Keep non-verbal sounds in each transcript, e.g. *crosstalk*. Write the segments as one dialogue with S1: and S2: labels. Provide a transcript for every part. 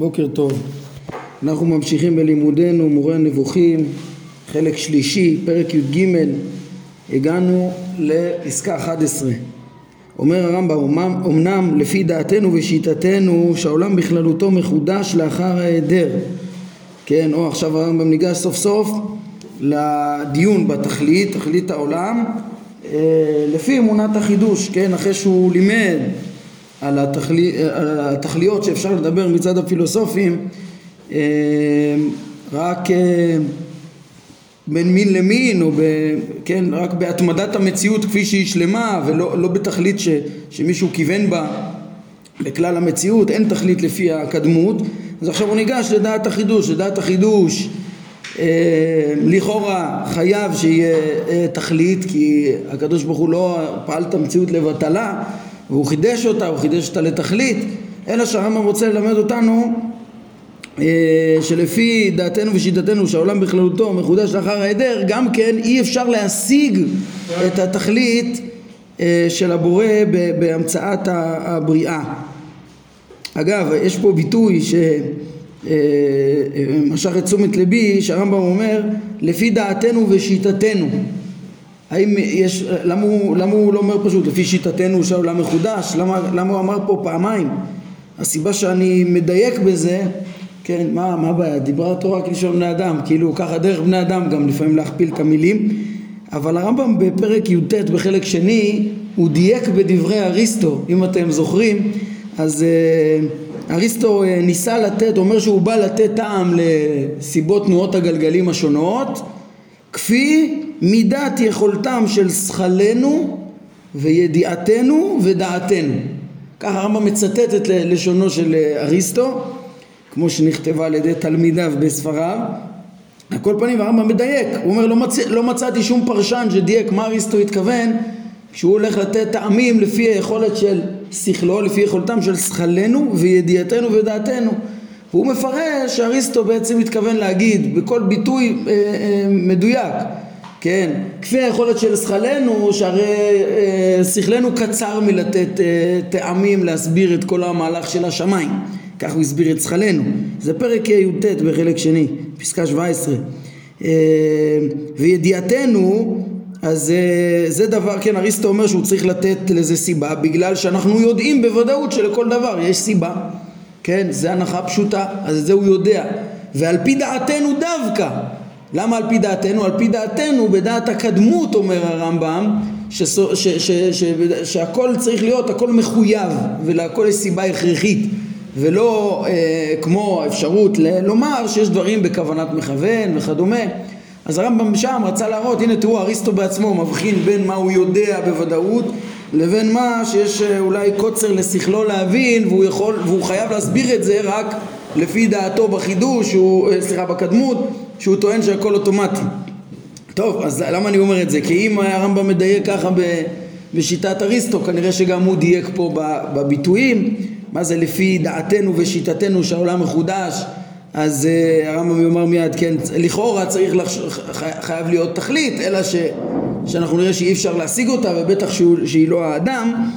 S1: בוקר טוב. אנחנו ממשיכים בלימודנו מורה הנבוכים, חלק שלישי, פרק י"ג, הגענו לפסקה 11. אומר הרמב"ם, אמנם לפי דעתנו ושיטתנו שהעולם בכללותו מחודש לאחר ההיעדר. כן, או עכשיו הרמב"ם ניגש סוף סוף לדיון בתכלית, תכלית העולם, אה, לפי אמונת החידוש, כן, אחרי שהוא לימד על, התכלי, על התכליות שאפשר לדבר מצד הפילוסופים אה, רק אה, בין מין למין או ב, כן, רק בהתמדת המציאות כפי שהיא שלמה ולא לא בתכלית ש, שמישהו כיוון בה לכלל המציאות, אין תכלית לפי הקדמות. אז עכשיו הוא ניגש לדעת החידוש, לדעת החידוש אה, לכאורה חייב שיהיה אה, תכלית כי הקדוש ברוך הוא לא פעל את המציאות לבטלה והוא חידש אותה, הוא חידש אותה לתכלית, אלא שהרמב"ם רוצה ללמד אותנו אה, שלפי דעתנו ושיטתנו שהעולם בכללותו מחודש לאחר ההיעדר, גם כן אי אפשר להשיג את התכלית אה, של הבורא בהמצאת הבריאה. אגב, יש פה ביטוי שמשך אה, את תשומת ליבי, שהרמב"ם אומר, לפי דעתנו ושיטתנו. האם יש, למה הוא, למה הוא לא אומר פשוט לפי שיטתנו שהעולם מחודש? למה, למה הוא אמר פה פעמיים? הסיבה שאני מדייק בזה, כן, מה, הבעיה? דיברה התורה כלשון בני אדם, כאילו ככה דרך בני אדם גם לפעמים להכפיל את המילים, אבל הרמב"ם בפרק י"ט בחלק שני הוא דייק בדברי אריסטו, אם אתם זוכרים, אז uh, אריסטו uh, ניסה לתת, אומר שהוא בא לתת טעם לסיבות תנועות הגלגלים השונות, כפי מידת יכולתם של שכלנו וידיעתנו ודעתנו. ככה הרמב"ם מצטט את לשונו של אריסטו, כמו שנכתבה על ידי תלמידיו בספריו. על כל פנים הרמב"ם מדייק, הוא אומר לא, מצ... לא מצאתי שום פרשן שדייק מה אריסטו התכוון כשהוא הולך לתת טעמים לפי היכולת של שכלו, לפי יכולתם של שכלנו וידיעתנו ודעתנו. והוא מפרש שאריסטו בעצם מתכוון להגיד בכל ביטוי אה, אה, מדויק כן, כפי היכולת של שכלנו, שהרי אה, שכלנו קצר מלתת אה, טעמים להסביר את כל המהלך של השמיים, כך הוא הסביר את שכלנו, זה פרק י"ט בחלק שני, פסקה 17, אה, וידיעתנו, אז זה דבר, כן, אריסטו אומר שהוא צריך לתת לזה סיבה, בגלל שאנחנו יודעים בוודאות שלכל דבר יש סיבה, כן, זה הנחה פשוטה, אז את זה הוא יודע, ועל פי דעתנו דווקא למה על פי דעתנו? על פי דעתנו, בדעת הקדמות, אומר הרמב"ם, שהכל צריך להיות, הכל מחויב, ולהכל יש סיבה הכרחית, ולא אה, כמו האפשרות ל- לומר שיש דברים בכוונת מכוון וכדומה. אז הרמב"ם שם רצה להראות, הנה תראו, אריסטו בעצמו מבחין בין מה הוא יודע בוודאות לבין מה שיש אה, אולי קוצר לשכלו להבין והוא, יכול, והוא חייב להסביר את זה רק לפי דעתו בחידוש, הוא, אה, סליחה, בקדמות, שהוא טוען שהכל אוטומטי. טוב, אז למה אני אומר את זה? כי אם הרמב"ם מדייק ככה בשיטת אריסטו, כנראה שגם הוא דייק פה בביטויים, מה זה לפי דעתנו ושיטתנו שהעולם מחודש, אז uh, הרמב"ם יאמר מיד, כן, לכאורה צריך, לחש... חייב להיות תכלית, אלא ש... שאנחנו נראה שאי אפשר להשיג אותה, ובטח שהוא, שהיא לא האדם,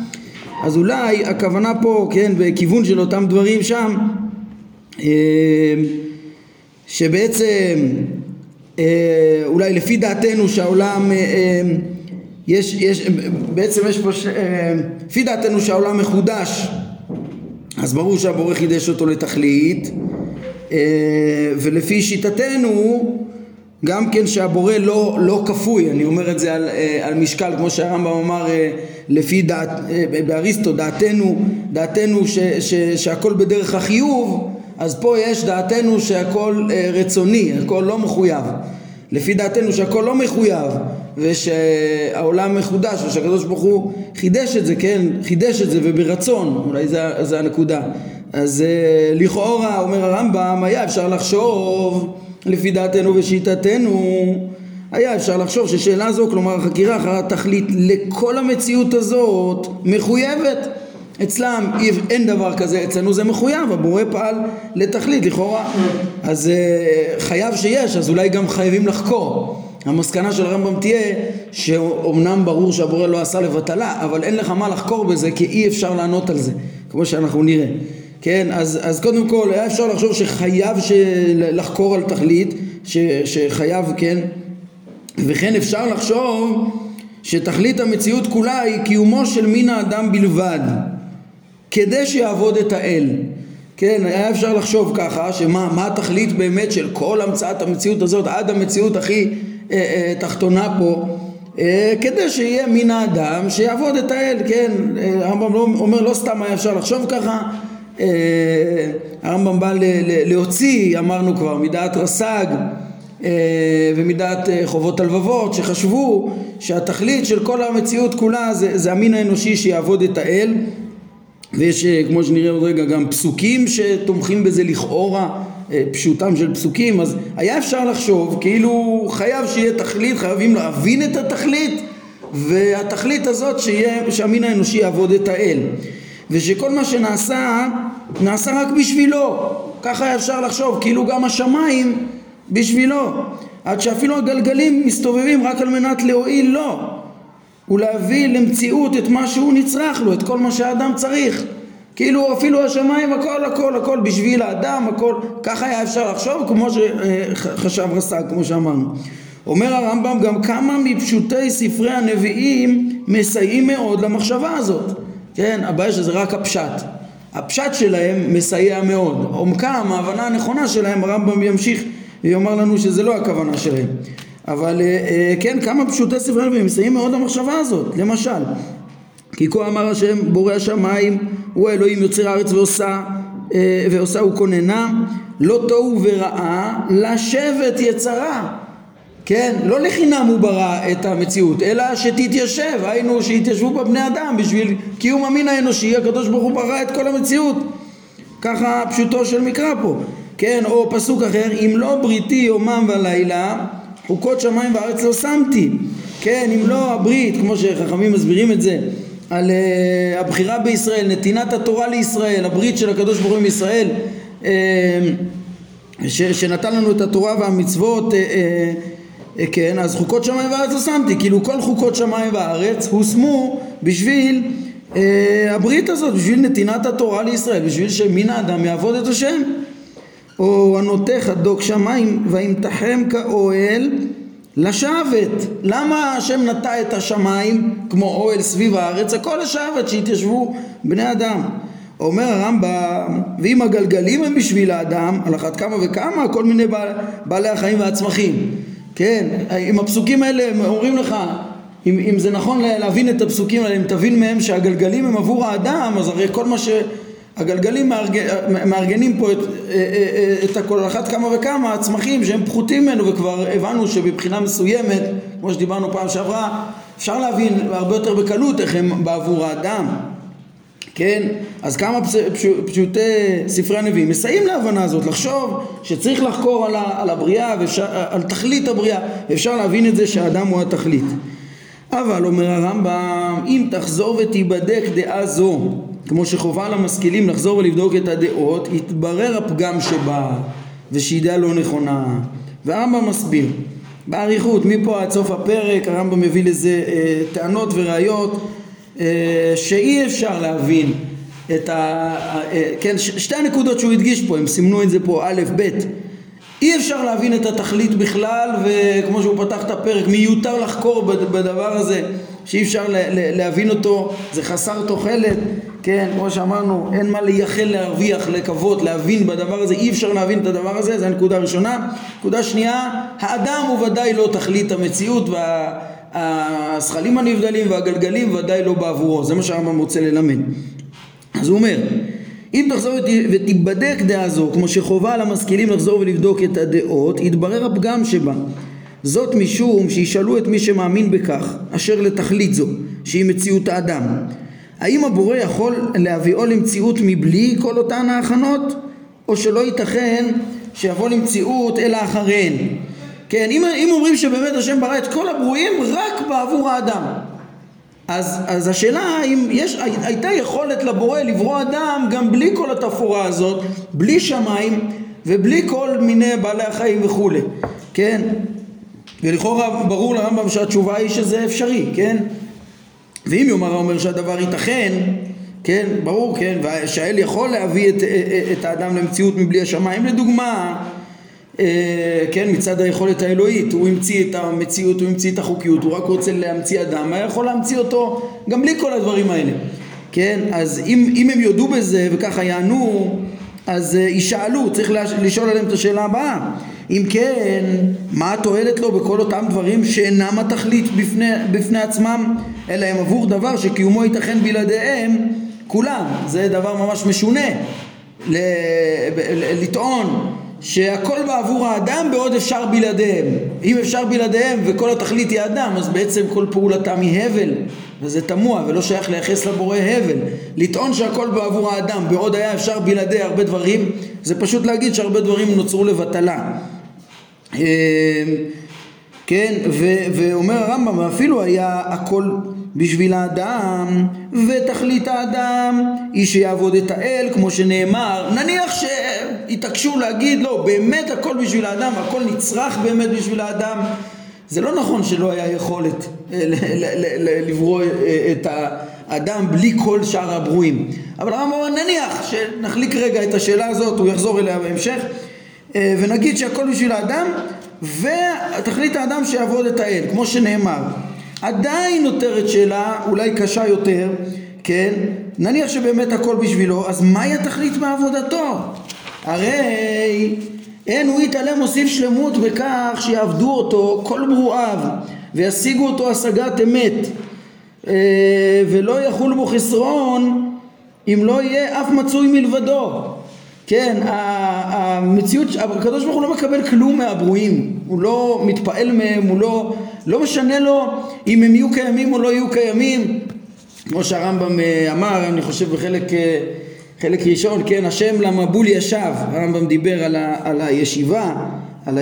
S1: אז אולי הכוונה פה, כן, בכיוון של אותם דברים שם, uh, שבעצם אה, אולי לפי דעתנו שהעולם אה, אה, יש, יש, בעצם יש פה, ש, לפי דעתנו שהעולם מחודש אז ברור שהבורא חידש אותו לתכלית ולפי שיטתנו גם כן שהבורא לא, לא כפוי, אני אומר את זה על, על משקל כמו שהרמב"ם אמר לפי דעת, באריסטו דעתנו, דעתנו ש, ש, שהכל בדרך החיוב אז פה יש דעתנו שהכל אה, רצוני, הכל לא מחויב. לפי דעתנו שהכל לא מחויב ושהעולם מחודש ושהקדוש ברוך הוא חידש את זה, כן, חידש את זה וברצון, אולי זה, זה הנקודה. אז אה, לכאורה, אומר הרמב"ם, היה אפשר לחשוב לפי דעתנו ושיטתנו היה אפשר לחשוב ששאלה זו, כלומר החקירה אחר התכלית לכל המציאות הזאת מחויבת אצלם אין דבר כזה, אצלנו זה מחויב, הבורא פעל לתכלית לכאורה. אז uh, חייב שיש, אז אולי גם חייבים לחקור. המסקנה של הרמב"ם תהיה שאומנם ברור שהבורא לא עשה לבטלה אבל אין לך מה לחקור בזה כי אי אפשר לענות על זה כמו שאנחנו נראה. כן, אז, אז קודם כל היה אפשר לחשוב שחייב לחקור על תכלית, ש, שחייב, כן, וכן אפשר לחשוב שתכלית המציאות כולה היא קיומו של מין האדם בלבד, כדי שיעבוד את האל. כן, היה אפשר לחשוב ככה, שמה התכלית באמת של כל המצאת המציאות הזאת עד המציאות הכי אה, אה, תחתונה פה, אה, כדי שיהיה מין האדם שיעבוד את האל, כן, אה, הרמב"ם לא, אומר לא סתם היה אפשר לחשוב ככה, אה, הרמב"ם בא ל, ל, להוציא, אמרנו כבר, מדעת רס"ג אה, ומדעת אה, חובות הלבבות, שחשבו שהתכלית של כל המציאות כולה זה, זה המין האנושי שיעבוד את האל ויש אה, כמו שנראה עוד רגע גם פסוקים שתומכים בזה לכאורה אה, פשוטם של פסוקים אז היה אפשר לחשוב כאילו חייב שיהיה תכלית חייבים להבין את התכלית והתכלית הזאת שיהיה שהמין האנושי יעבוד את האל. ושכל מה שנעשה נעשה רק בשבילו. ככה אפשר לחשוב כאילו גם השמיים בשבילו. עד שאפילו הגלגלים מסתובבים רק על מנת להועיל לו ולהביא למציאות את מה שהוא נצרך לו, את כל מה שהאדם צריך. כאילו אפילו השמיים הכל הכל הכל בשביל האדם הכל. ככה היה אפשר לחשוב כמו שחשב רס"ג כמו שאמרנו. אומר הרמב"ם גם כמה מפשוטי ספרי הנביאים מסייעים מאוד למחשבה הזאת. כן הבעיה שזה רק הפשט. הפשט שלהם מסייע מאוד. עומקם ההבנה הנכונה שלהם הרמב"ם ימשיך ויאמר לנו שזה לא הכוונה שלהם אבל אה, אה, כן, כמה פשוטי ספרי הנביאים מסייעים מאוד למחשבה הזאת, למשל כי כה אמר השם בורא השמיים הוא האלוהים יוצר הארץ ועושה אה, ועושה וכוננה לא תוהו ורעה לשבת יצרה כן, לא לחינם הוא ברא את המציאות, אלא שתתיישב, היינו שיתיישבו בה בני אדם בשביל קיום המין האנושי, הקדוש ברוך הוא ברא את כל המציאות. ככה פשוטו של מקרא פה, כן, או פסוק אחר, אם לא בריתי יומם ולילה חוקות שמיים וארץ לא שמתי. כן אם לא הברית כמו שחכמים מסבירים את זה על uh, הבחירה בישראל נתינת התורה לישראל הברית של הקדוש ברוך הוא עם ישראל uh, ש, שנתן לנו את התורה והמצוות uh, uh, uh, כן אז חוקות שמיים וארץ לא שמתי. כאילו כל חוקות שמיים וארץ הושמו בשביל uh, הברית הזאת בשביל נתינת התורה לישראל בשביל שמין האדם יעבוד את השם או ענותיך דוק שמיים וימתחם כאוהל לשבת. למה השם נטע את השמיים כמו אוהל סביב הארץ? הכל לשבת שהתיישבו בני אדם. אומר הרמב"ם, ואם הגלגלים הם בשביל האדם, על אחת כמה וכמה כל מיני בעל, בעלי החיים והצמחים. כן, אם הפסוקים האלה אומרים לך, אם, אם זה נכון להבין את הפסוקים האלה, אם תבין מהם שהגלגלים הם עבור האדם, אז הרי כל מה ש... הגלגלים מארגנים, מארגנים פה את, אה, אה, אה, את הכל על אחת כמה וכמה הצמחים שהם פחותים ממנו וכבר הבנו שבבחינה מסוימת כמו שדיברנו פעם שעברה אפשר להבין הרבה יותר בקלות איך הם בעבור האדם. כן? אז כמה פשוטי ספרי הנביאים מסייעים להבנה הזאת לחשוב שצריך לחקור על, על הבריאה ואפשר, על תכלית הבריאה. ואפשר להבין את זה שהאדם הוא התכלית. אבל אומר הרמב"ם אם תחזור ותיבדק דעה זו כמו שחובה למשכילים לחזור ולבדוק את הדעות, יתברר הפגם שבה ושהיא דעה לא נכונה. והרמב"ם מסביר באריכות מפה עד סוף הפרק הרמב"ם מביא לזה אה, טענות וראיות אה, שאי אפשר להבין את ה... אה, כן, ש, שתי הנקודות שהוא הדגיש פה, הם סימנו את זה פה א', ב', אי אפשר להבין את התכלית בכלל וכמו שהוא פתח את הפרק מיותר לחקור בדבר הזה שאי אפשר להבין אותו זה חסר תוחלת כן, כמו שאמרנו, אין מה לייחל להרוויח, לקוות, להבין בדבר הזה, אי אפשר להבין את הדבר הזה, זו הנקודה הראשונה. נקודה שנייה, האדם הוא ודאי לא תכלית המציאות והזכלים הנבדלים והגלגלים ודאי לא בעבורו, זה מה שהרמב"ם רוצה ללמד. אז הוא אומר, אם תחזור ותיבדק דעה זו, כמו שחובה על המשכילים לחזור ולבדוק את הדעות, יתברר הפגם שבה. זאת משום שישאלו את מי שמאמין בכך, אשר לתכלית זו, שהיא מציאות האדם. האם הבורא יכול להביאו למציאות מבלי כל אותן ההכנות או שלא ייתכן שיבוא למציאות אלא אחריהן כן אם, אם אומרים שבאמת השם ברא את כל הברואים רק בעבור האדם אז, אז השאלה האם יש, הייתה יכולת לבורא לברוא אדם גם בלי כל התפאורה הזאת, בלי שמיים ובלי כל מיני בעלי החיים וכולי, כן? ולכאורה ברור לרמב"ם שהתשובה היא שזה אפשרי, כן? ואם יאמר האומר שהדבר ייתכן, כן, ברור, כן, שהאל יכול להביא את, את האדם למציאות מבלי השמיים, לדוגמה, אה, כן, מצד היכולת האלוהית, הוא המציא את המציאות, הוא המציא את החוקיות, הוא רק רוצה להמציא אדם, היה יכול להמציא אותו גם בלי כל הדברים האלה, כן, אז אם, אם הם יודו בזה וככה יענו, אז אה, ישאלו, צריך לשאול עליהם את השאלה הבאה, אם כן, מה התועלת לו בכל אותם דברים שאינם התכלית בפני, בפני עצמם, אלא הם עבור דבר שקיומו ייתכן בלעדיהם כולם, זה דבר ממש משונה לטעון שהכל בעבור האדם בעוד אפשר בלעדיהם. אם אפשר בלעדיהם וכל התכלית היא אדם, אז בעצם כל פעולתם היא הבל, וזה תמוה ולא שייך לייחס לבורא הבל. לטעון שהכל בעבור האדם בעוד היה אפשר בלעדי הרבה דברים, זה פשוט להגיד שהרבה דברים נוצרו לבטלה. אה, כן, ו- ואומר הרמב"ם, אפילו היה הכל בשביל האדם, ותכלית האדם היא שיעבוד את האל, כמו שנאמר, נניח שהתעקשו להגיד, לא, באמת הכל בשביל האדם, הכל נצרך באמת בשביל האדם, זה לא נכון שלא היה יכולת אה, לברוא אה, את האדם בלי כל שאר הברואים. אבל הרמב"ם אומר, נניח שנחליק רגע את השאלה הזאת, הוא יחזור אליה בהמשך, ונגיד שהכל בשביל האדם, ותכלית האדם שיעבוד את האל, כמו שנאמר. עדיין נותרת שאלה אולי קשה יותר, כן? נניח שבאמת הכל בשבילו, אז מהי התכלית מעבודתו? הרי אין הוא יתעלם מוסיף שלמות בכך שיעבדו אותו כל ברואיו וישיגו אותו השגת אמת אה, ולא יחול בו חסרון אם לא יהיה אף מצוי מלבדו כן, המציאות, הקדוש ברוך הוא לא מקבל כלום מהברואים, הוא לא מתפעל מהם, הוא לא, לא משנה לו אם הם יהיו קיימים או לא יהיו קיימים, כמו שהרמב"ם אה, אמר, אני חושב בחלק אה, חלק ראשון, כן, השם למבול ישב, הרמב"ם דיבר על, ה, על הישיבה, על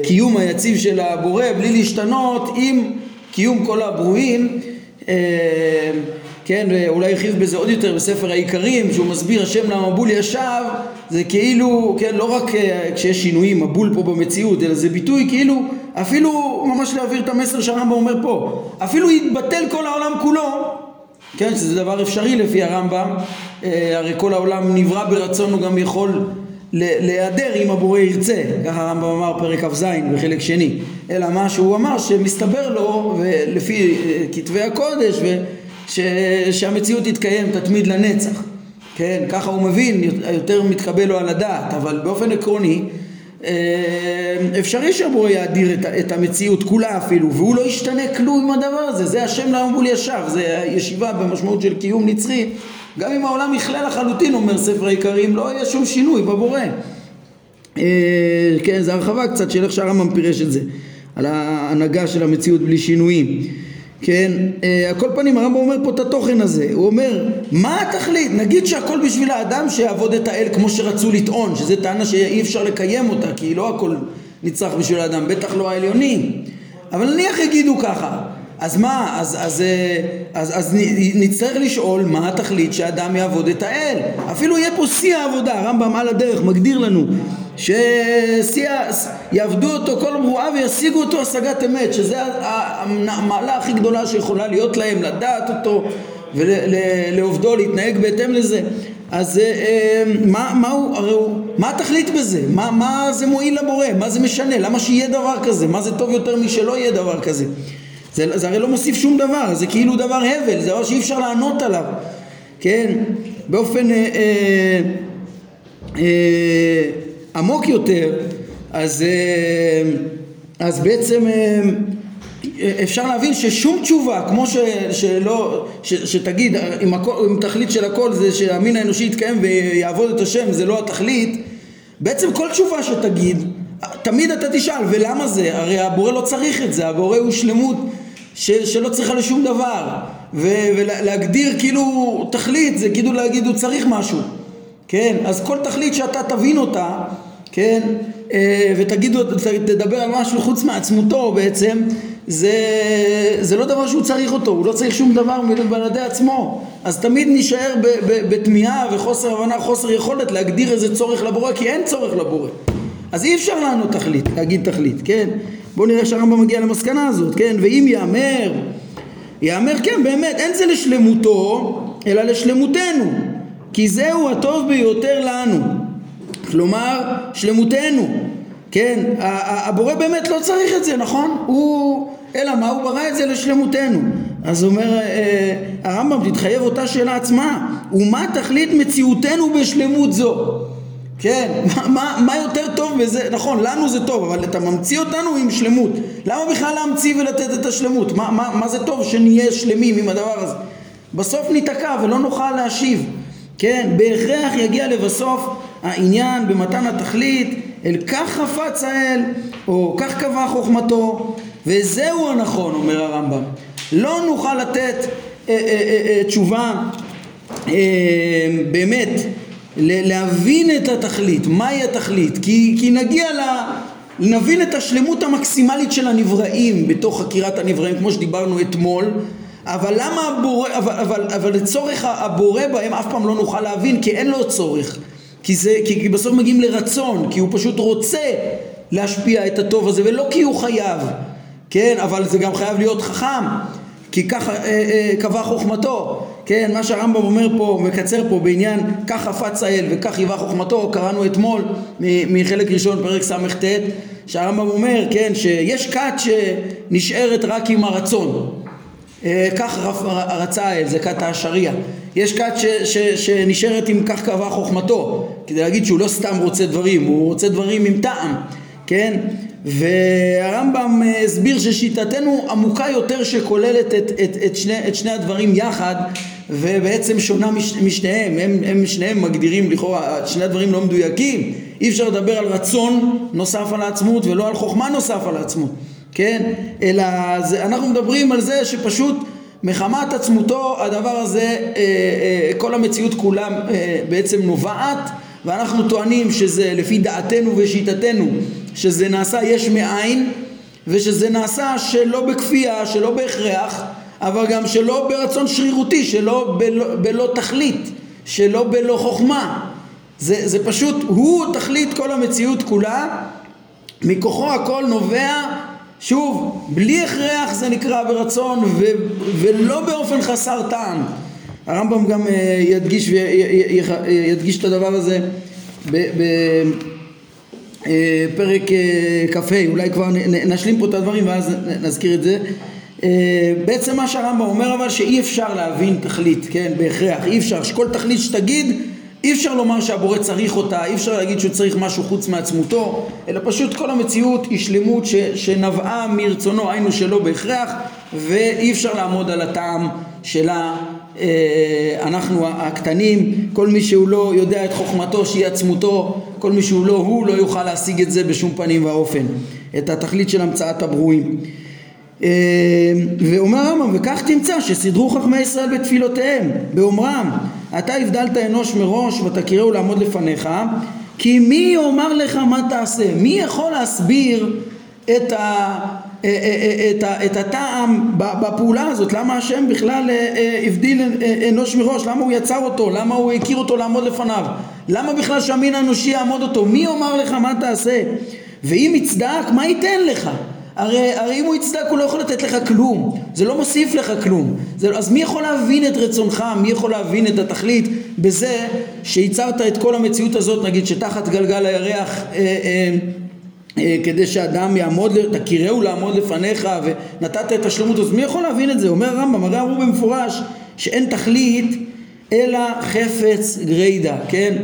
S1: הקיום אה, היציב של הבורא בלי להשתנות עם קיום כל הברואים כן, ואולי הרחיב בזה עוד יותר בספר העיקרים, שהוא מסביר השם למבול ישב, זה כאילו, כן, לא רק אה, כשיש שינויים, מבול פה במציאות, אלא זה ביטוי כאילו, אפילו ממש להעביר את המסר שהרמב"ם אומר פה, אפילו יתבטל כל העולם כולו, כן, שזה דבר אפשרי לפי הרמב"ם, אה, הרי כל העולם נברא ברצון, הוא גם יכול להיעדר אם הבורא ירצה, ככה הרמב"ם אמר פרק כ"ז בחלק שני, אלא מה שהוא אמר שמסתבר לו, ולפי אה, כתבי הקודש, ו... ש, שהמציאות תתקיים, תתמיד לנצח. כן, ככה הוא מבין, יותר מתקבל לו על הדעת, אבל באופן עקרוני אה, אפשרי שהבורא יאדיר את, המציאות כולה אפילו, והוא לא ישתנה כלום עם הדבר הזה, זה השם לעמבול ישב, זה ישיבה במשמעות של קיום נצחי, גם אם העולם יכלה לחלוטין, אומר ספר העיקרים, לא יהיה שום שינוי בבורא. אה, כן, זה הרחבה קצת של איך שהרמב"ם פירש את זה, על ההנהגה של המציאות בלי שינויים. כן, אה, על כל פנים הרמב"ם אומר פה את התוכן הזה, הוא אומר מה התכלית? נגיד שהכל בשביל האדם שיעבוד את האל כמו שרצו לטעון, שזו טענה שאי אפשר לקיים אותה כי לא הכל נצרך בשביל האדם, בטח לא העליונים, אבל נניח יגידו ככה, אז מה, אז, אז, אה, אז, אז, אז נצטרך לשאול מה התכלית שאדם יעבוד את האל, אפילו יהיה פה שיא העבודה, הרמב"ם על הדרך מגדיר לנו שיעבדו אותו כל ברואיו וישיגו אותו השגת אמת, שזה המעלה הכי גדולה שיכולה להיות להם, לדעת אותו ולעובדו, להתנהג בהתאם לזה. אז אה, אה, מה, מה, הוא, הרי הוא, מה התכלית בזה? מה, מה זה מועיל לבורא? מה זה משנה? למה שיהיה דבר כזה? מה זה טוב יותר משלא יהיה דבר כזה? זה, זה הרי לא מוסיף שום דבר, זה כאילו דבר הבל, זה דבר שאי אפשר לענות עליו, כן? באופן... אה, אה, אה, עמוק יותר, אז, אה, אז בעצם אה, אפשר להבין ששום תשובה, כמו ש, שלא, ש, שתגיד, אם, הכל, אם תכלית של הכל זה שהמין האנושי יתקיים ויעבוד את השם, זה לא התכלית, בעצם כל תשובה שתגיד, תמיד אתה תשאל, ולמה זה? הרי הבורא לא צריך את זה, הבורא הוא שלמות ש, שלא צריכה לשום דבר, ו, ולהגדיר כאילו תכלית, זה כאילו להגיד הוא צריך משהו, כן? אז כל תכלית שאתה תבין אותה, כן, אה, ותגידו, תדבר על משהו חוץ מעצמותו בעצם, זה, זה לא דבר שהוא צריך אותו, הוא לא צריך שום דבר מלבד עצמו. אז תמיד נישאר בתמיהה וחוסר הבנה, חוסר יכולת להגדיר איזה צורך לבורא, כי אין צורך לבורא. אז אי אפשר לענות תכלית, להגיד תכלית, כן? בואו נראה שהרמב"ם מגיע למסקנה הזאת, כן? ואם יאמר, יאמר כן, באמת, אין זה לשלמותו, אלא לשלמותנו כי זהו הטוב ביותר לנו כלומר שלמותנו כן הבורא באמת לא צריך את זה נכון הוא אלא מה הוא ברא את זה לשלמותנו אז אומר אה, הרמב"ם תתחייב אותה שאלה עצמה ומה תכלית מציאותנו בשלמות זו כן, *laughs* מה, מה, מה יותר טוב בזה, נכון, לנו זה טוב, אבל אתה ממציא אותנו עם שלמות. למה בכלל להמציא ולתת את השלמות? מה, מה, מה זה טוב שנהיה שלמים עם הדבר הזה? בסוף ניתקע ולא נוכל להשיב. כן, בהכרח יגיע לבסוף העניין במתן התכלית, אל כך חפץ האל, או כך קבע חוכמתו, וזהו הנכון, אומר הרמב"ם. לא נוכל לתת אה, אה, אה, אה, תשובה אה, באמת להבין את התכלית, מהי התכלית, כי, כי נגיע ל... נבין את השלמות המקסימלית של הנבראים בתוך חקירת הנבראים כמו שדיברנו אתמול אבל למה הבורא, אבל, אבל, אבל לצורך הבורא בהם אף פעם לא נוכל להבין כי אין לו צורך כי, זה, כי, כי בסוף מגיעים לרצון כי הוא פשוט רוצה להשפיע את הטוב הזה ולא כי הוא חייב כן? אבל זה גם חייב להיות חכם כי ככה אה, אה, קבע חוכמתו כן, מה שהרמב"ם אומר פה, מקצר פה בעניין כך חפץ האל וכך היווה חוכמתו, קראנו אתמול מחלק ראשון פרק ס"ט, שהרמב"ם אומר, כן, שיש כת שנשארת רק עם הרצון. אה, כך רצה האל, זה כת האשריה. יש כת ש, ש, שנשארת עם כך קבע חוכמתו, כדי להגיד שהוא לא סתם רוצה דברים, הוא רוצה דברים עם טעם, כן? והרמב"ם אה, הסביר ששיטתנו עמוקה יותר שכוללת את, את, את, שני, את שני הדברים יחד ובעצם שונה מש, משניהם, הם, הם שניהם מגדירים לכאורה, שני הדברים לא מדויקים, אי אפשר לדבר על רצון נוסף על העצמות ולא על חוכמה נוסף על העצמות, כן? אלא זה, אנחנו מדברים על זה שפשוט מחמת עצמותו הדבר הזה, אה, אה, כל המציאות כולה אה, בעצם נובעת ואנחנו טוענים שזה לפי דעתנו ושיטתנו שזה נעשה יש מאין ושזה נעשה שלא בכפייה, שלא בהכרח אבל גם שלא ברצון שרירותי, שלא בלא, בלא תכלית, שלא בלא חוכמה. זה, זה פשוט, הוא תכלית כל המציאות כולה, מכוחו הכל נובע, שוב, בלי הכרח זה נקרא ברצון ו, ולא באופן חסר טעם. הרמב"ם גם אה, ידגיש, ידגיש את הדבר הזה בפרק אה, אה, כ"ה, אולי כבר נשלים פה את הדברים ואז נזכיר את זה. אה, בעצם מה שהרמב"ם אומר אבל שאי אפשר להבין תכלית, כן, בהכרח, אי אפשר, שכל תכלית שתגיד אי אפשר לומר שהבורא צריך אותה, אי אפשר להגיד שהוא צריך משהו חוץ מעצמותו, אלא פשוט כל המציאות היא שלמות ש, שנבעה מרצונו, היינו שלא בהכרח, ואי אפשר לעמוד על הטעם שלה אה, אנחנו הקטנים, כל מי שהוא לא יודע את חוכמתו שהיא עצמותו, כל מי שהוא לא הוא לא יוכל להשיג את זה בשום פנים ואופן, את התכלית של המצאת הברואים. אה, ואומר הרמב"ם וכך תמצא שסידרו חכמי ישראל בתפילותיהם באומרם אתה הבדלת אנוש מראש ותכירהו לעמוד לפניך כי מי יאמר לך מה תעשה? מי יכול להסביר את, ה, אה, אה, את, ה, את הטעם בפעולה הזאת? למה השם בכלל הבדיל אנוש מראש? למה הוא יצר אותו? למה הוא הכיר אותו לעמוד לפניו? למה בכלל שהמין האנושי יעמוד אותו? מי יאמר לך מה תעשה? ואם יצדק מה ייתן לך הרי, הרי אם הוא יצדק הוא לא יכול לתת לך כלום, זה לא מוסיף לך כלום. זה, אז מי יכול להבין את רצונך, מי יכול להבין את התכלית בזה שייצרת את כל המציאות הזאת, נגיד שתחת גלגל הירח אה, אה, אה, כדי שאדם יעמוד, תכירהו לעמוד לפניך ונתת את השלמות, אז מי יכול להבין את זה? אומר הרמב"ם, הרי אמרו במפורש שאין תכלית אלא חפץ גרידא, כן?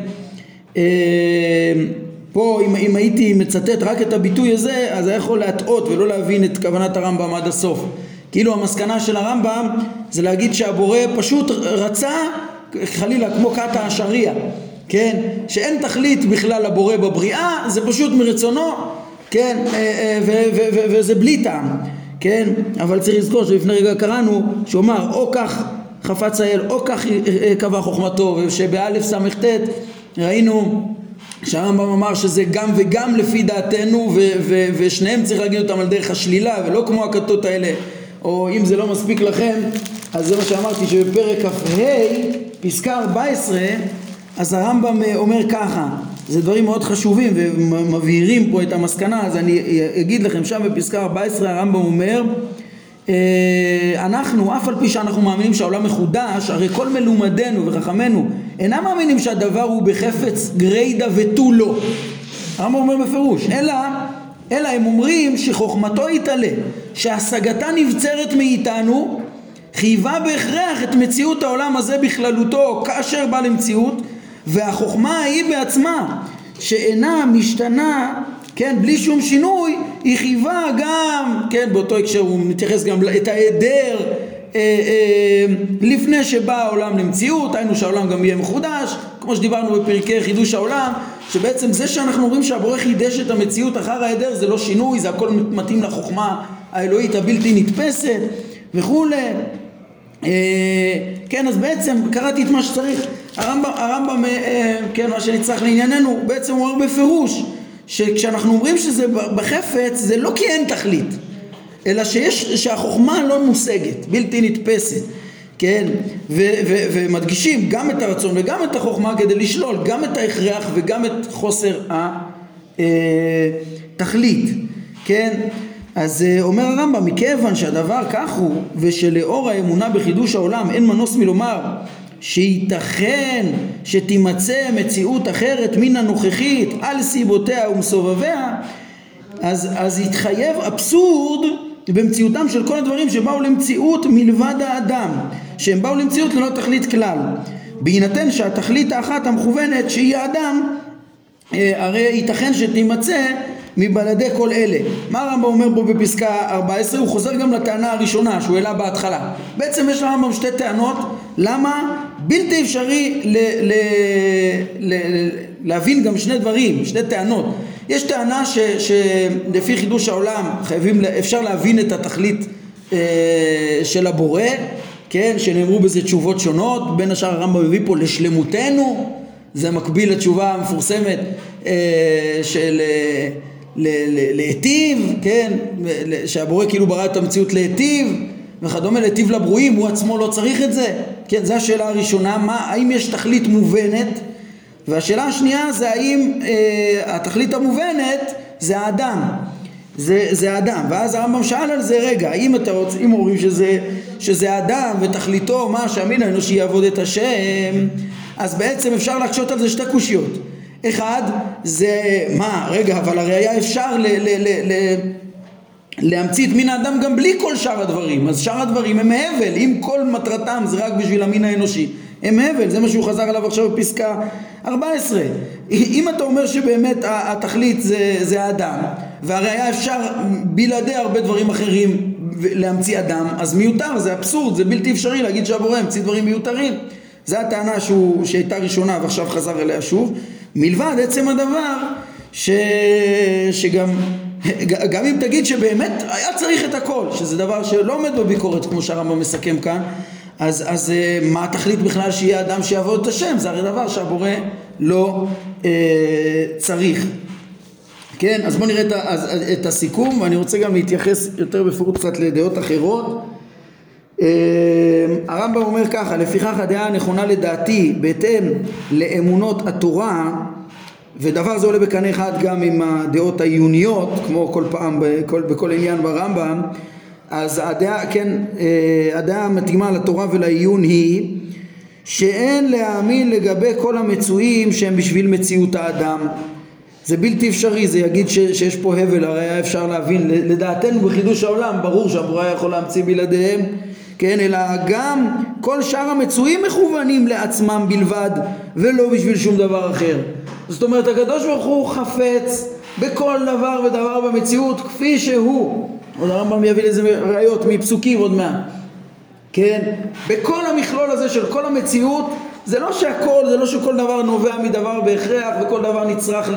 S1: פה אם, אם הייתי מצטט רק את הביטוי הזה אז היה יכול להטעות ולא להבין את כוונת הרמב"ם עד הסוף. כאילו המסקנה של הרמב"ם זה להגיד שהבורא פשוט רצה חלילה כמו כת האשריה כן? שאין תכלית בכלל לבורא בבריאה זה פשוט מרצונו כן? אה, אה, וזה בלי טעם כן? אבל צריך לזכור שלפני רגע קראנו שהוא אמר או כך חפץ האל או כך אה, קבע חוכמתו ושבאלף ס"ט ראינו שהרמב"ם אמר שזה גם וגם לפי דעתנו ושניהם צריך להגיד אותם על דרך השלילה ולא כמו הכתות האלה או אם זה לא מספיק לכם אז זה מה שאמרתי שבפרק כ"ה פסקה 14 אז הרמב"ם אומר ככה זה דברים מאוד חשובים ומבהירים פה את המסקנה אז אני אגיד לכם שם בפסקה 14 הרמב"ם אומר אה, אנחנו, אף על פי שאנחנו מאמינים שהעולם מחודש, הרי כל מלומדנו וחכמינו אינם מאמינים שהדבר הוא בחפץ גריידא ותו לא. הרמב"ם אומר בפירוש, אלא, אלא הם אומרים שחוכמתו יתעלה, שהשגתה נבצרת מאיתנו, חייבה בהכרח את מציאות העולם הזה בכללותו כאשר בא למציאות, והחוכמה היא בעצמה, שאינה משתנה כן, בלי שום שינוי, היא חייבה גם, כן, באותו הקשר הוא מתייחס גם את ההיעדר אה, אה, לפני שבא העולם למציאות, היינו שהעולם גם יהיה מחודש, כמו שדיברנו בפרקי חידוש העולם, שבעצם זה שאנחנו אומרים שהבורא חידש את המציאות אחר ההיעדר זה לא שינוי, זה הכל מתאים לחוכמה האלוהית הבלתי נתפסת וכולי. אה, כן, אז בעצם קראתי את מה שצריך, הרמב"ם, הרמב"ם אה, כן, מה שנצטרך לענייננו, בעצם הוא אומר בפירוש שכשאנחנו אומרים שזה בחפץ זה לא כי אין תכלית אלא שיש, שהחוכמה לא מושגת, בלתי נתפסת, כן? ו, ו, ומדגישים גם את הרצון וגם את החוכמה כדי לשלול גם את ההכרח וגם את חוסר התכלית, אה, כן? אז אה, אומר הרמב"ם, מכיוון שהדבר כך הוא ושלאור האמונה בחידוש העולם אין מנוס מלומר שייתכן שתימצא מציאות אחרת מן הנוכחית על סיבותיה ומסובביה אז, אז יתחייב אבסורד במציאותם של כל הדברים שבאו למציאות מלבד האדם שהם באו למציאות ללא תכלית כלל בהינתן שהתכלית האחת המכוונת שהיא האדם אה, הרי ייתכן שתימצא מבלעדי כל אלה. מה הרמב"ם אומר פה בפסקה 14? הוא חוזר גם לטענה הראשונה שהוא העלה בהתחלה. בעצם יש לרמב"ם שתי טענות למה בלתי אפשרי ל- ל- ל- ל- להבין גם שני דברים, שני טענות. יש טענה ש- שלפי חידוש העולם חייבים, אפשר להבין את התכלית אה, של הבורא, כן, שנאמרו בזה תשובות שונות, בין השאר הרמב"ם מביא פה לשלמותנו, זה מקביל לתשובה המפורסמת אה, של אה, להיטיב, כן, שהבורא כאילו ברא את המציאות להיטיב וכדומה, להיטיב לברואים, הוא עצמו לא צריך את זה, כן, זו השאלה הראשונה, מה, האם יש תכלית מובנת, והשאלה השנייה זה האם אה, התכלית המובנת זה האדם, זה, זה האדם, ואז הרמב"ם שאל על זה, רגע, האם אתה רוצה, אם אומרים שזה, שזה האדם ותכליתו מה שהמין האנושי יעבוד את השם, אז בעצם אפשר להקשות על זה שתי קושיות. אחד זה מה רגע אבל הרי היה אפשר ל, ל, ל, ל, להמציא את מין האדם גם בלי כל שאר הדברים. אז שאר הדברים הם הבל. אם כל מטרתם זה רק בשביל המין האנושי הם הבל. זה מה שהוא חזר עליו עכשיו בפסקה 14 אם אתה אומר שבאמת התכלית זה, זה האדם והרי היה אפשר בלעדי הרבה דברים אחרים להמציא אדם אז מיותר. זה אבסורד זה בלתי אפשרי להגיד שהבורא המציא דברים מיותרים. זו הטענה שהוא, שהייתה ראשונה ועכשיו חזר אליה שוב. מלבד עצם הדבר ש... שגם גם אם תגיד שבאמת היה צריך את הכל, שזה דבר שלא עומד בביקורת כמו שהרמב"ם מסכם כאן, אז, אז אה, מה התכלית בכלל שיהיה אדם שיעבוד את השם? זה הרי דבר שהבורא לא אה, צריך. כן, אז בואו נראה את, את הסיכום, ואני רוצה גם להתייחס יותר בפירוט קצת לדעות אחרות. אה, הרמב"ם אומר ככה, לפיכך הדעה הנכונה לדעתי בהתאם לאמונות התורה ודבר זה עולה בקנה אחד גם עם הדעות העיוניות כמו כל פעם בכל, בכל עניין ברמב"ם. אז הדעה, כן, אה, הדעה המתאימה לתורה ולעיון היא שאין להאמין לגבי כל המצויים שהם בשביל מציאות האדם. זה בלתי אפשרי, זה יגיד ש, שיש פה הבל, הרי היה אפשר להבין, לדעתנו בחידוש העולם ברור שהבורא יכול להמציא בלעדיהם כן, אלא גם כל שאר המצויים מכוונים לעצמם בלבד ולא בשביל שום דבר אחר. זאת אומרת הקדוש ברוך הוא חפץ בכל דבר ודבר במציאות כפי שהוא. עוד הרמב"ם יביא לזה ראיות מפסוקים עוד מעט. כן? בכל המכלול הזה של כל המציאות זה לא שהכל, זה לא שכל דבר נובע מדבר בהכרח וכל דבר נצרך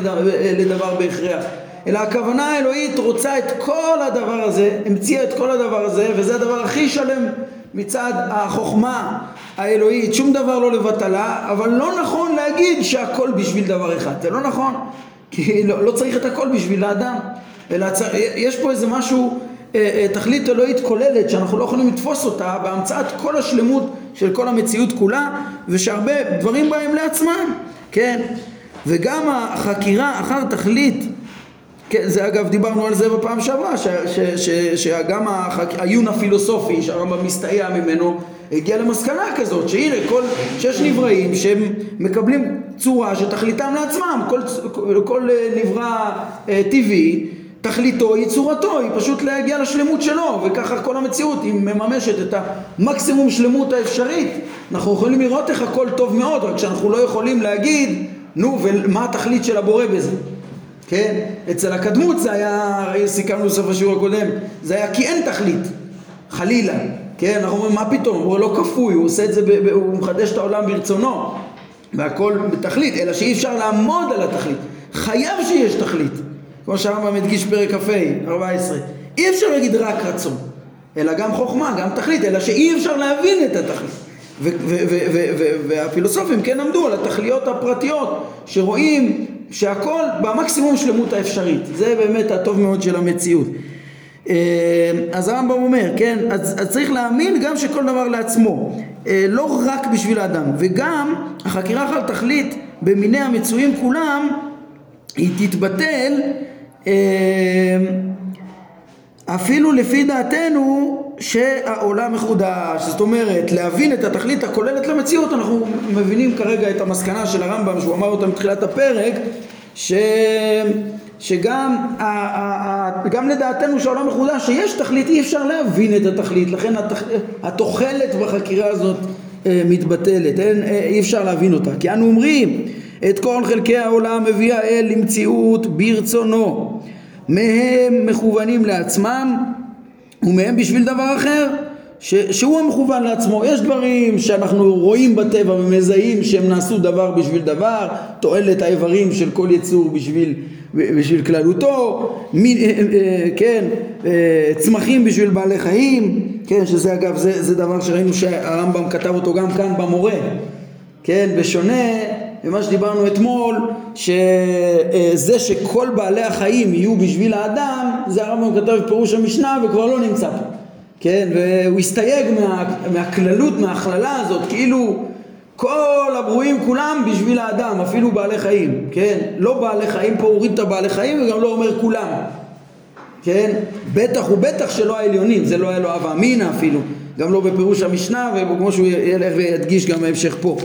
S1: לדבר בהכרח. אלא הכוונה האלוהית רוצה את כל הדבר הזה, המציאה את כל הדבר הזה, וזה הדבר הכי שלם מצד החוכמה האלוהית, שום דבר לא לבטלה, אבל לא נכון להגיד שהכל בשביל דבר אחד, זה לא נכון, כי לא, לא צריך את הכל בשביל האדם, אלא צר, יש פה איזה משהו, אה, אה, תכלית אלוהית כוללת שאנחנו לא יכולים לתפוס אותה בהמצאת כל השלמות של כל המציאות כולה, ושהרבה דברים בהם לעצמם, כן, וגם החקירה אחר תכלית כן, זה אגב, דיברנו על זה בפעם שעברה, שגם העיון הפילוסופי שהרמב"ם מסתייע ממנו הגיע למסקנה כזאת, שהנה כל, שיש נבראים שהם מקבלים צורה שתכליתם לעצמם, כל, כל נברא אה, טבעי תכליתו היא צורתו, היא פשוט להגיע לשלמות שלו, וככה כל המציאות היא מממשת את המקסימום שלמות האפשרית. אנחנו יכולים לראות איך הכל טוב מאוד, רק שאנחנו לא יכולים להגיד, נו, ומה התכלית של הבורא בזה? כן? אצל הקדמות זה היה, סיכמנו בסוף השיעור הקודם, זה היה כי אין תכלית, חלילה. כן, אנחנו אומרים, מה פתאום? הוא לא כפוי, הוא עושה את זה, ב- הוא מחדש את העולם ברצונו, והכל בתכלית, אלא שאי אפשר לעמוד על התכלית. חייב שיש תכלית. כמו שהרמב"ם הדגיש פרק כ"ה, 14. אי אפשר להגיד רק רצון, אלא גם חוכמה, גם תכלית, אלא שאי אפשר להבין את התכלית. והפילוסופים כן עמדו על התכליות הפרטיות, שרואים שהכל במקסימום שלמות האפשרית. זה באמת הטוב מאוד של המציאות. אה, אז הרמב"ם אומר, כן, אז, אז צריך להאמין גם שכל דבר לעצמו, אה, לא רק בשביל האדם, וגם החקירה אחר תכלית במיני המצויים כולם, היא תתבטל אה, אפילו לפי דעתנו שהעולם מחודש, זאת אומרת להבין את התכלית הכוללת למציאות אנחנו מבינים כרגע את המסקנה של הרמב"ם שהוא אמר אותה מתחילת הפרק ש... שגם ה, ה, גם לדעתנו שהעולם מחודש שיש תכלית אי אפשר להבין את התכלית לכן התכ... התוחלת בחקירה הזאת אה, מתבטלת אין, אה, אי אפשר להבין אותה. כי אנו אומרים את כל חלקי העולם מביא האל למציאות ברצונו מהם מכוונים לעצמם ומהם בשביל דבר אחר ש, שהוא המכוון לעצמו. יש דברים שאנחנו רואים בטבע ומזהים שהם נעשו דבר בשביל דבר, תועלת האיברים של כל יצור בשביל, בשביל כללותו, מין, אה, אה, כן, אה, צמחים בשביל בעלי חיים, כן, שזה אגב, זה, זה דבר שראינו שהרמב"ם כתב אותו גם כאן במורה, כן, בשונה ממה שדיברנו אתמול, שזה שכל בעלי החיים יהיו בשביל האדם, זה הרמב"ם כתב בפירוש המשנה וכבר לא נמצא פה. כן, והוא הסתייג מה, מהכללות, מההכללה הזאת, כאילו כל הברואים כולם בשביל האדם, אפילו בעלי חיים, כן? לא בעלי חיים, פה הוריד את הבעלי חיים וגם לא אומר כולם, כן? בטח ובטח שלא העליונים, זה לא היה לו הווה אמינא אפילו, גם לא בפירוש המשנה וכמו שהוא ילך וידגיש גם בהמשך פה.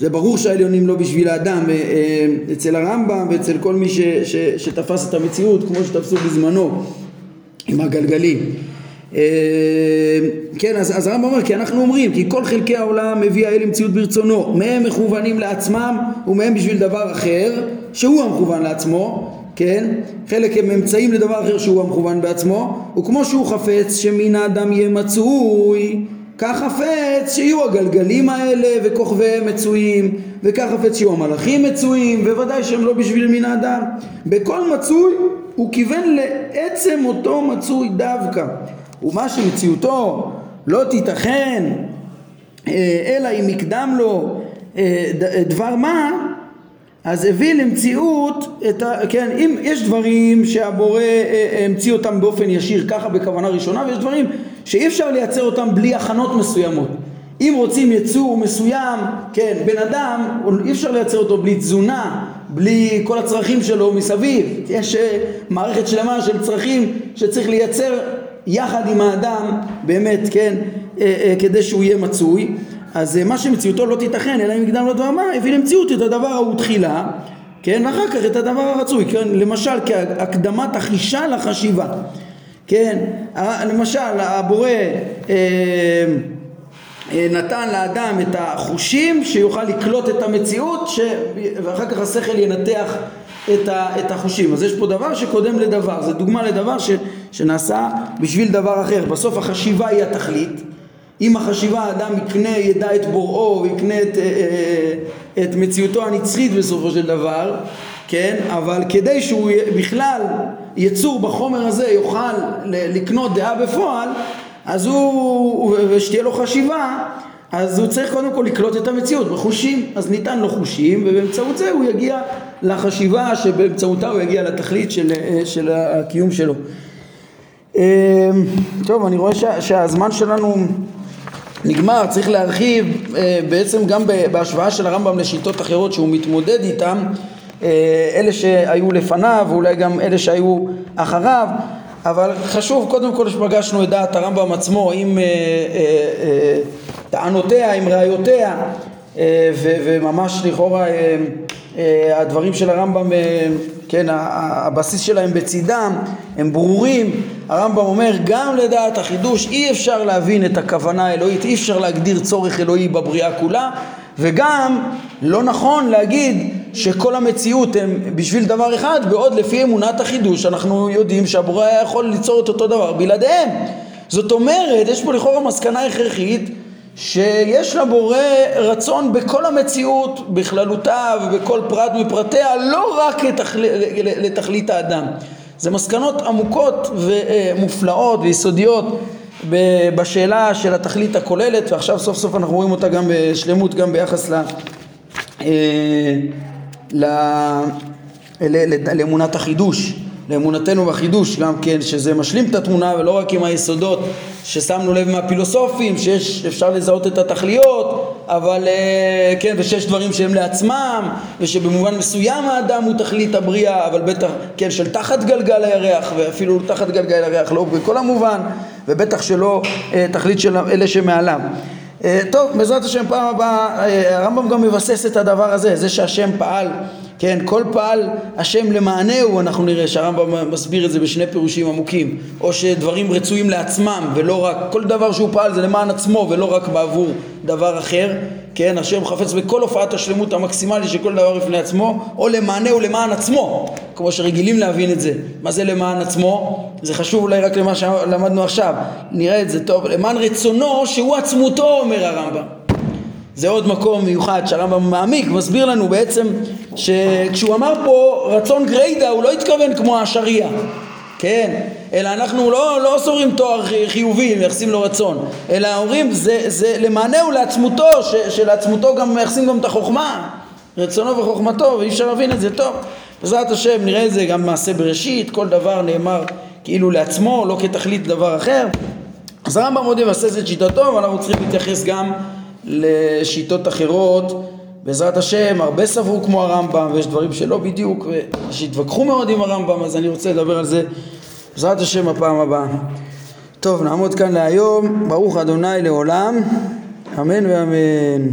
S1: זה ברור שהעליונים לא בשביל האדם, אה, אה, אצל הרמב"ם ואצל כל מי ש, ש, שתפס את המציאות כמו שתפסו בזמנו עם הגלגלים. אה, כן, אז, אז הרמב"ם אומר, כי אנחנו אומרים, כי כל חלקי העולם מביא האל למציאות ברצונו, מהם מכוונים לעצמם ומהם בשביל דבר אחר, שהוא המכוון לעצמו, כן? חלק הם אמצעים לדבר אחר שהוא המכוון בעצמו, וכמו שהוא חפץ שמן האדם יהיה מצוי, כך חפץ שיהיו הגלגלים האלה וכוכביהם מצויים, וכך חפץ שיהיו המלאכים מצויים, וודאי שהם לא בשביל מן האדם. בכל מצוי הוא כיוון לעצם אותו מצוי דווקא. ומה שמציאותו לא תיתכן אה, אלא אם יקדם לו אה, דבר מה אז הביא למציאות את ה... כן, אם יש דברים שהבורא אה, המציא אותם באופן ישיר ככה בכוונה ראשונה ויש דברים שאי אפשר לייצר אותם בלי הכנות מסוימות. אם רוצים יצור מסוים, כן, בן אדם, אי אפשר לייצר אותו בלי תזונה, בלי כל הצרכים שלו מסביב. יש מערכת שלמה של צרכים שצריך לייצר יחד עם האדם באמת כן אה, אה, כדי שהוא יהיה מצוי. אז אה, מה שמציאותו לא תיתכן אלא אם יקדם לדבר מה הביא למציאות את הדבר ההוא תחילה כן ואחר כך את הדבר הרצוי כן למשל כהקדמת החישה לחשיבה כן למשל הבורא אה, נתן לאדם את החושים שיוכל לקלוט את המציאות ש... ואחר כך השכל ינתח את, ה, את החושים. אז יש פה דבר שקודם לדבר, זה דוגמה לדבר ש, שנעשה בשביל דבר אחר. בסוף החשיבה היא התכלית. אם החשיבה האדם יקנה, ידע את בוראו, ויקנה את, אה, אה, את מציאותו הנצחית בסופו של דבר, כן? אבל כדי שהוא בכלל יצור בחומר הזה יוכל לקנות דעה בפועל, אז הוא, ושתהיה לו חשיבה, אז הוא צריך קודם כל לקלוט את המציאות. בחושים, אז ניתן לו חושים ובאמצעות זה הוא יגיע לחשיבה שבאמצעותה הוא יגיע לתכלית של, של הקיום שלו. אמ, טוב, אני רואה שה, שהזמן שלנו נגמר, צריך להרחיב אה, בעצם גם בהשוואה של הרמב"ם לשיטות אחרות שהוא מתמודד איתן אלה שהיו לפניו ואולי גם אלה שהיו אחריו אבל חשוב קודם כל שפגשנו את דעת הרמב"ם עצמו עם טענותיה, עם ראיותיה וממש לכאורה הדברים של הרמב"ם כן, הבסיס שלהם בצידם, הם ברורים. הרמב"ם אומר, גם לדעת החידוש אי אפשר להבין את הכוונה האלוהית, אי אפשר להגדיר צורך אלוהי בבריאה כולה, וגם לא נכון להגיד שכל המציאות הם בשביל דבר אחד, בעוד לפי אמונת החידוש אנחנו יודעים שהבורא היה יכול ליצור את אותו דבר בלעדיהם. זאת אומרת, יש פה לכאורה מסקנה הכרחית שיש לבורא רצון בכל המציאות בכללותה ובכל פרט מפרטיה לא רק לתכל... לתכלית האדם זה מסקנות עמוקות ומופלאות ויסודיות בשאלה של התכלית הכוללת ועכשיו סוף סוף אנחנו רואים אותה גם בשלמות גם ביחס ל... אה, ל... לאמונת החידוש לאמונתנו בחידוש גם כן שזה משלים את התמונה ולא רק עם היסודות ששמנו לב מהפילוסופים שיש אפשר לזהות את התכליות אבל אה, כן ושיש דברים שהם לעצמם ושבמובן מסוים האדם הוא תכלית הבריאה אבל בטח כן של תחת גלגל הירח ואפילו תחת גלגל הירח לא בכל המובן ובטח שלא אה, תכלית של אלה שמעליו טוב בעזרת השם פעם הבאה הרמב"ם גם מבסס את הדבר הזה זה שהשם פעל כן, כל פעל השם למענהו, אנחנו נראה שהרמב"ם מסביר את זה בשני פירושים עמוקים, או שדברים רצויים לעצמם ולא רק, כל דבר שהוא פעל זה למען עצמו ולא רק בעבור דבר אחר, כן, השם חפץ בכל הופעת השלמות המקסימלית של כל דבר בפני עצמו, או למענהו למען עצמו, כמו שרגילים להבין את זה. מה זה למען עצמו? זה חשוב אולי רק למה שלמדנו עכשיו, נראה את זה טוב, למען רצונו שהוא עצמותו, אומר הרמב"ם. זה עוד מקום מיוחד שהרמב"ם מעמיק, מסביר לנו בעצם שכשהוא אמר פה רצון גריידא הוא לא התכוון כמו השריעה, כן? אלא אנחנו לא, לא סוברים תואר חיובי, מייחסים לו רצון, אלא אומרים זה, זה למענהו לעצמותו, שלעצמותו גם מייחסים גם את החוכמה, רצונו וחוכמתו, ואי אפשר להבין את זה טוב. בעזרת השם נראה את זה גם מעשה בראשית, כל דבר נאמר כאילו לעצמו, לא כתכלית דבר אחר. אז הרמב"ם עוד יבסס את שיטתו, ואנחנו צריכים להתייחס גם לשיטות אחרות. בעזרת השם הרבה סברו כמו הרמב"ם ויש דברים שלא בדיוק ושהתווכחו מאוד עם הרמב"ם אז אני רוצה לדבר על זה בעזרת השם הפעם הבאה. טוב נעמוד כאן להיום. ברוך אדוני לעולם. אמן ואמן